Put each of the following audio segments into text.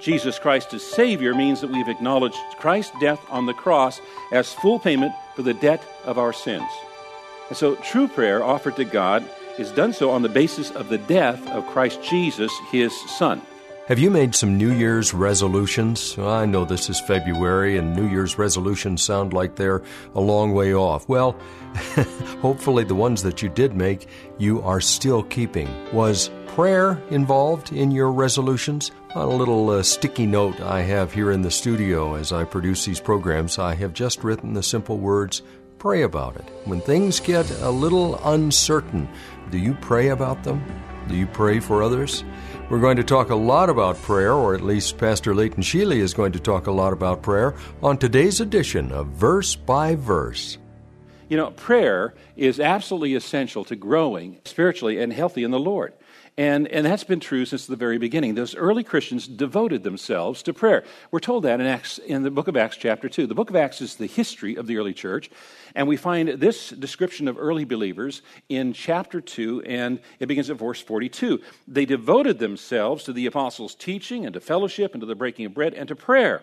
Jesus Christ as Savior means that we've acknowledged Christ's death on the cross as full payment for the debt of our sins. And so, true prayer offered to God is done so on the basis of the death of Christ Jesus, his Son. Have you made some New Year's resolutions? I know this is February and New Year's resolutions sound like they're a long way off. Well, hopefully the ones that you did make, you are still keeping. Was prayer involved in your resolutions? On a little uh, sticky note I have here in the studio as I produce these programs, I have just written the simple words pray about it. When things get a little uncertain, do you pray about them? Do you pray for others? We're going to talk a lot about prayer, or at least Pastor Leighton Sheely is going to talk a lot about prayer on today's edition of Verse by Verse. You know, prayer is absolutely essential to growing spiritually and healthy in the Lord. And, and that's been true since the very beginning. Those early Christians devoted themselves to prayer. We're told that in, Acts, in the book of Acts, chapter 2. The book of Acts is the history of the early church. And we find this description of early believers in chapter 2, and it begins at verse 42. They devoted themselves to the apostles' teaching and to fellowship and to the breaking of bread and to prayer.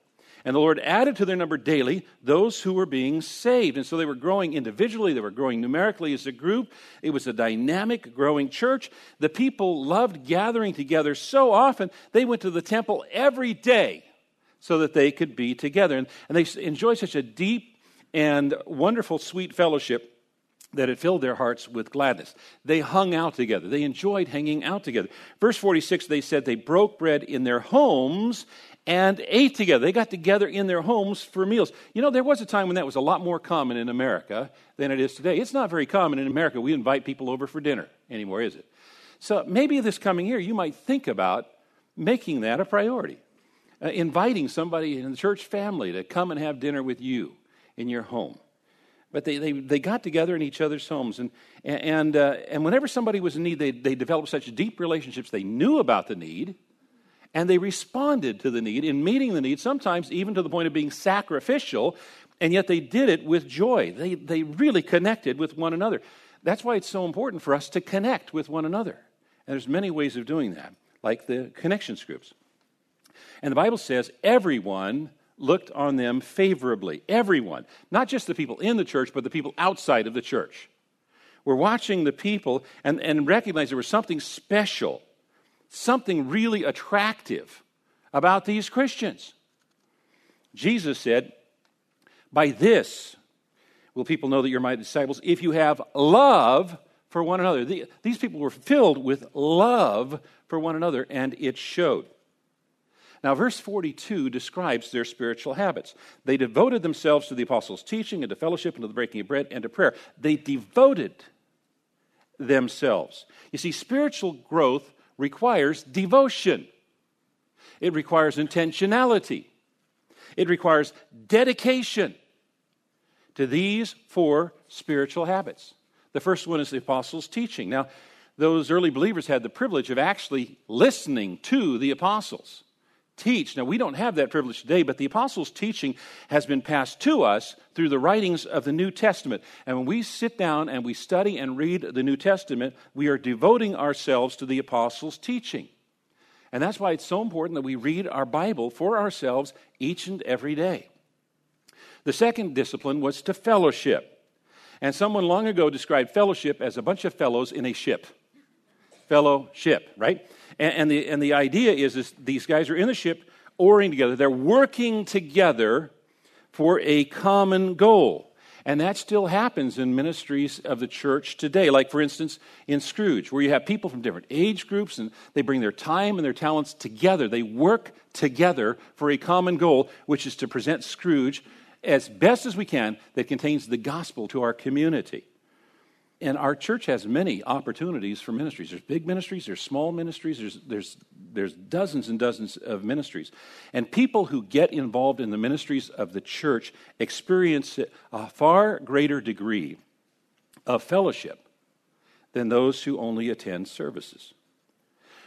And the Lord added to their number daily those who were being saved. And so they were growing individually, they were growing numerically as a group. It was a dynamic, growing church. The people loved gathering together so often, they went to the temple every day so that they could be together. And, and they enjoyed such a deep and wonderful, sweet fellowship that it filled their hearts with gladness. They hung out together. They enjoyed hanging out together. Verse 46, they said they broke bread in their homes and ate together. They got together in their homes for meals. You know, there was a time when that was a lot more common in America than it is today. It's not very common in America. We invite people over for dinner anymore, is it? So maybe this coming year, you might think about making that a priority. Uh, inviting somebody in the church family to come and have dinner with you in your home. But they, they, they got together in each other's homes. And, and, uh, and whenever somebody was in need, they, they developed such deep relationships. They knew about the need and they responded to the need in meeting the need, sometimes even to the point of being sacrificial, and yet they did it with joy. They, they really connected with one another. That's why it's so important for us to connect with one another. And there's many ways of doing that, like the connections groups. And the Bible says everyone looked on them favorably. Everyone. Not just the people in the church, but the people outside of the church. We're watching the people and, and recognize there was something special something really attractive about these Christians. Jesus said, By this will people know that you're my disciples if you have love for one another. these people were filled with love for one another, and it showed. Now, verse 42 describes their spiritual habits. They devoted themselves to the apostles' teaching and to fellowship and to the breaking of bread and to prayer. They devoted themselves. You see, spiritual growth requires devotion, it requires intentionality, it requires dedication to these four spiritual habits. The first one is the apostles' teaching. Now, those early believers had the privilege of actually listening to the apostles teach. Now, we don't have that privilege today, but the apostles' teaching has been passed to us through the writings of the New Testament. And when we sit down and we study and read the New Testament, we are devoting ourselves to the apostles' teaching. And that's why it's so important that we read our Bible for ourselves each and every day. The second discipline was to fellowship. And someone long ago described fellowship as a bunch of fellows in a ship. Fellowship, right? And, and, the, and the idea is, is these guys are in the ship, oaring together. They're working together for a common goal. And that still happens in ministries of the church today. Like, for instance, in Scrooge, where you have people from different age groups and they bring their time and their talents together. They work together for a common goal, which is to present Scrooge as best as we can that contains the gospel to our community. And our church has many opportunities for ministries. There's big ministries, there's small ministries, there's, there's, there's dozens and dozens of ministries. And people who get involved in the ministries of the church experience a far greater degree of fellowship than those who only attend services.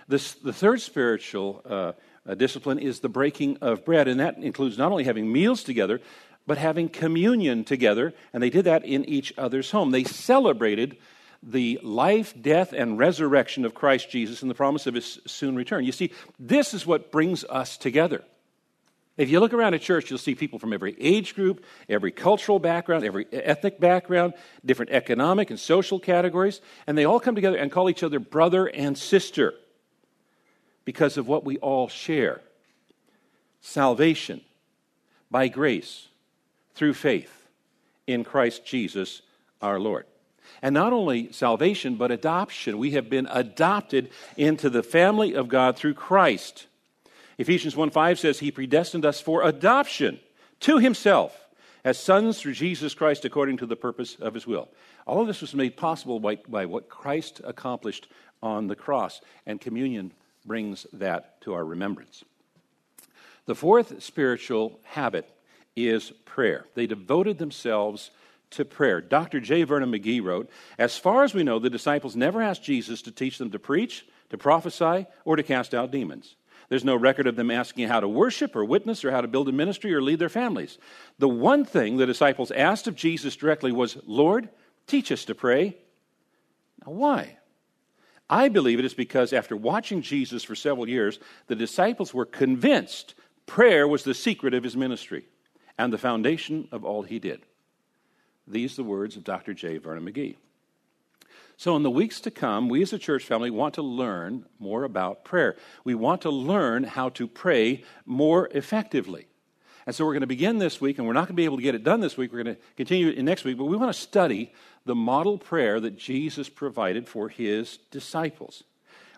This, the third spiritual uh, uh, discipline is the breaking of bread, and that includes not only having meals together, but having communion together, and they did that in each other's home. They celebrated the life, death, and resurrection of Christ Jesus and the promise of his soon return. You see, this is what brings us together. If you look around a church, you'll see people from every age group, every cultural background, every ethnic background, different economic and social categories, and they all come together and call each other brother and sister because of what we all share salvation by grace through faith in Christ Jesus our Lord. And not only salvation, but adoption. We have been adopted into the family of God through Christ. Ephesians 1 5 says, He predestined us for adoption to Himself as sons through Jesus Christ according to the purpose of His will. All of this was made possible by, by what Christ accomplished on the cross, and communion brings that to our remembrance. The fourth spiritual habit is prayer. They devoted themselves to prayer. Dr. J. Vernon McGee wrote As far as we know, the disciples never asked Jesus to teach them to preach, to prophesy, or to cast out demons. There's no record of them asking how to worship or witness or how to build a ministry or lead their families. The one thing the disciples asked of Jesus directly was, Lord, teach us to pray. Now, why? I believe it is because after watching Jesus for several years, the disciples were convinced prayer was the secret of his ministry and the foundation of all he did. These the words of Dr. J. Vernon McGee. So, in the weeks to come, we as a church family want to learn more about prayer. We want to learn how to pray more effectively. And so, we're going to begin this week, and we're not going to be able to get it done this week. We're going to continue it next week, but we want to study the model prayer that Jesus provided for his disciples.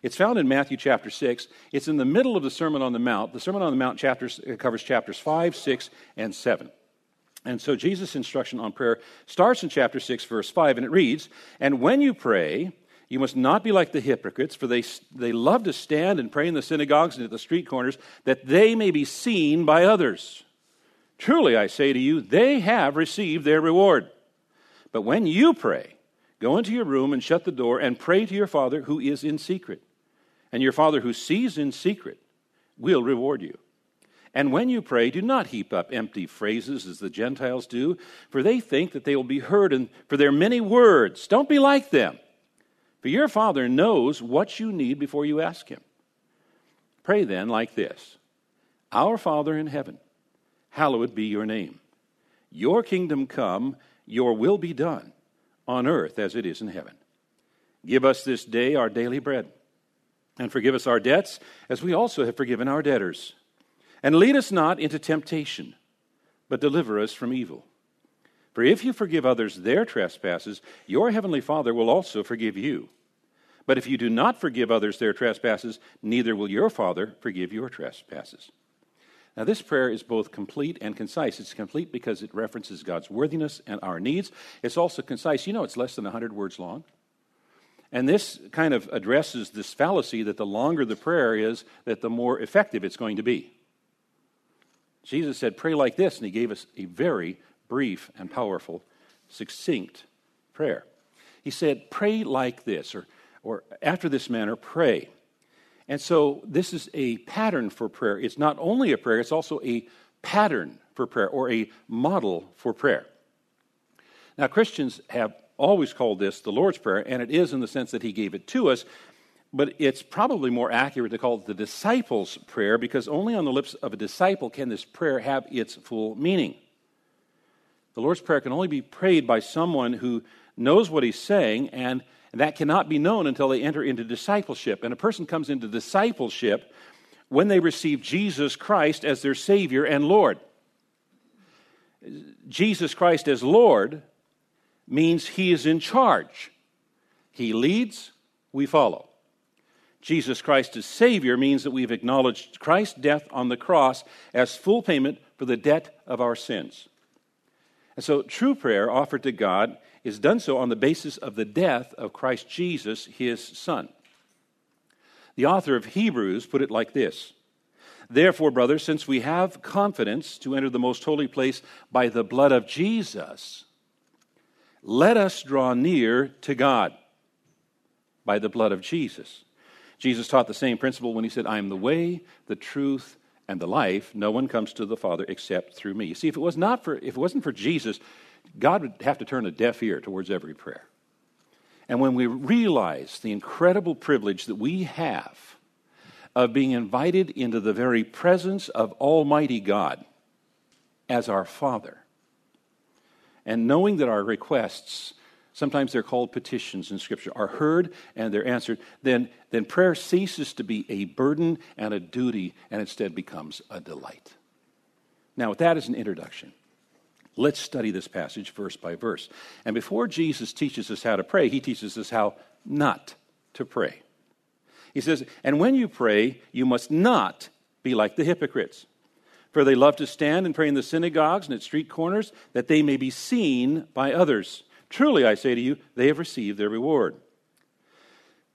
It's found in Matthew chapter 6. It's in the middle of the Sermon on the Mount. The Sermon on the Mount chapters, uh, covers chapters 5, 6, and 7. And so Jesus' instruction on prayer starts in chapter 6, verse 5, and it reads And when you pray, you must not be like the hypocrites, for they, they love to stand and pray in the synagogues and at the street corners, that they may be seen by others. Truly, I say to you, they have received their reward. But when you pray, go into your room and shut the door and pray to your Father who is in secret and your Father who sees in secret will reward you. And when you pray, do not heap up empty phrases as the Gentiles do, for they think that they will be heard and for their many words. Don't be like them. For your Father knows what you need before you ask Him. Pray then like this Our Father in heaven, hallowed be your name. Your kingdom come, your will be done, on earth as it is in heaven. Give us this day our daily bread and forgive us our debts, as we also have forgiven our debtors. And lead us not into temptation, but deliver us from evil. For if you forgive others their trespasses, your heavenly Father will also forgive you. But if you do not forgive others their trespasses, neither will your Father forgive your trespasses. Now, this prayer is both complete and concise. It's complete because it references God's worthiness and our needs. It's also concise. You know, it's less than 100 words long. And this kind of addresses this fallacy that the longer the prayer is, that the more effective it's going to be. Jesus said, Pray like this, and he gave us a very brief and powerful, succinct prayer. He said, Pray like this, or, or after this manner, pray. And so this is a pattern for prayer. It's not only a prayer, it's also a pattern for prayer or a model for prayer. Now, Christians have always called this the Lord's Prayer, and it is in the sense that He gave it to us, but it's probably more accurate to call it the disciples' prayer because only on the lips of a disciple can this prayer have its full meaning. The Lord's Prayer can only be prayed by someone who knows what he's saying, and that cannot be known until they enter into discipleship. And a person comes into discipleship when they receive Jesus Christ as their Savior and Lord. Jesus Christ as Lord means he is in charge. He leads, we follow. Jesus Christ as Savior means that we've acknowledged Christ's death on the cross as full payment for the debt of our sins. And so, true prayer offered to God is done so on the basis of the death of Christ Jesus, his Son. The author of Hebrews put it like this Therefore, brothers, since we have confidence to enter the most holy place by the blood of Jesus, let us draw near to God by the blood of Jesus. Jesus taught the same principle when he said, I am the way, the truth, and the life. No one comes to the Father except through me. You see, if it was not for if it wasn't for Jesus, God would have to turn a deaf ear towards every prayer. And when we realize the incredible privilege that we have of being invited into the very presence of Almighty God as our Father, and knowing that our requests, sometimes they're called petitions in Scripture, are heard and they're answered, then, then prayer ceases to be a burden and a duty and instead becomes a delight. Now, with that as an introduction, let's study this passage verse by verse. And before Jesus teaches us how to pray, he teaches us how not to pray. He says, And when you pray, you must not be like the hypocrites for they love to stand and pray in the synagogues and at street corners, that they may be seen by others. Truly, I say to you, they have received their reward.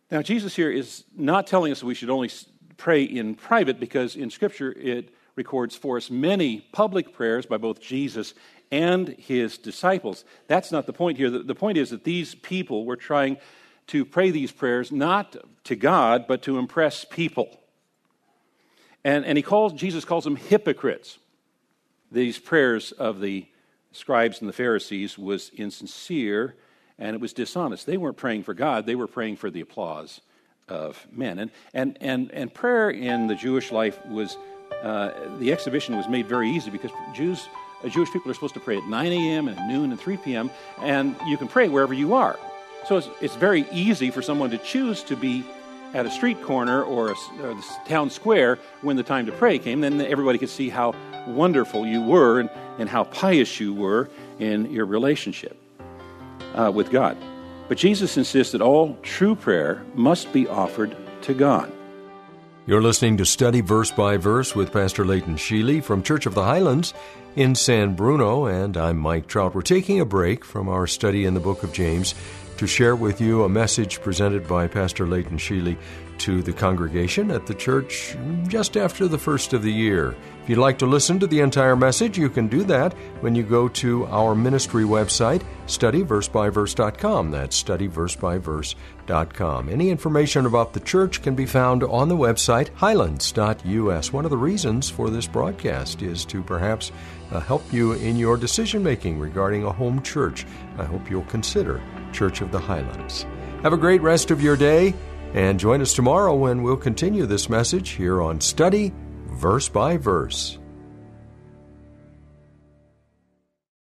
Now, Jesus here is not telling us we should only pray in private, because in Scripture it records for us many public prayers by both Jesus and his disciples. That's not the point here. The, point is that these people were trying to pray these prayers not to God, but to impress people. And, and he calls, Jesus calls them hypocrites. These prayers of the scribes and the Pharisees was insincere and it was dishonest. They weren't praying for God, they were praying for the applause of men. And, and, and, and prayer in the Jewish life was, uh, the exhibition was made very easy because Jews, uh, Jewish people are supposed to pray at 9 a.m. and noon and 3 p.m., and you can pray wherever you are. So it's, it's very easy for someone to choose to be at a street corner or a, or the town square when the time to pray came, then everybody could see how wonderful you were and, and how pious you were in your relationship uh, with God. But Jesus insists that all true prayer must be offered to God. You're listening to Study Verse by Verse with Pastor Leighton Sheely from Church of the Highlands in San Bruno, and I'm Mike Trout. We're taking a break from our study in the book of James to share with you a message presented by Pastor Leighton Sheely to the congregation at the church just after the first of the year. If you'd like to listen to the entire message, you can do that when you go to our ministry website, studyversebyverse.com. That's studyversebyverse.com. Any information about the church can be found on the website, highlands.us. One of the reasons for this broadcast is to perhaps uh, help you in your decision making regarding a home church. I hope you'll consider Church of the Highlands. Have a great rest of your day and join us tomorrow when we'll continue this message here on Study Verse by Verse.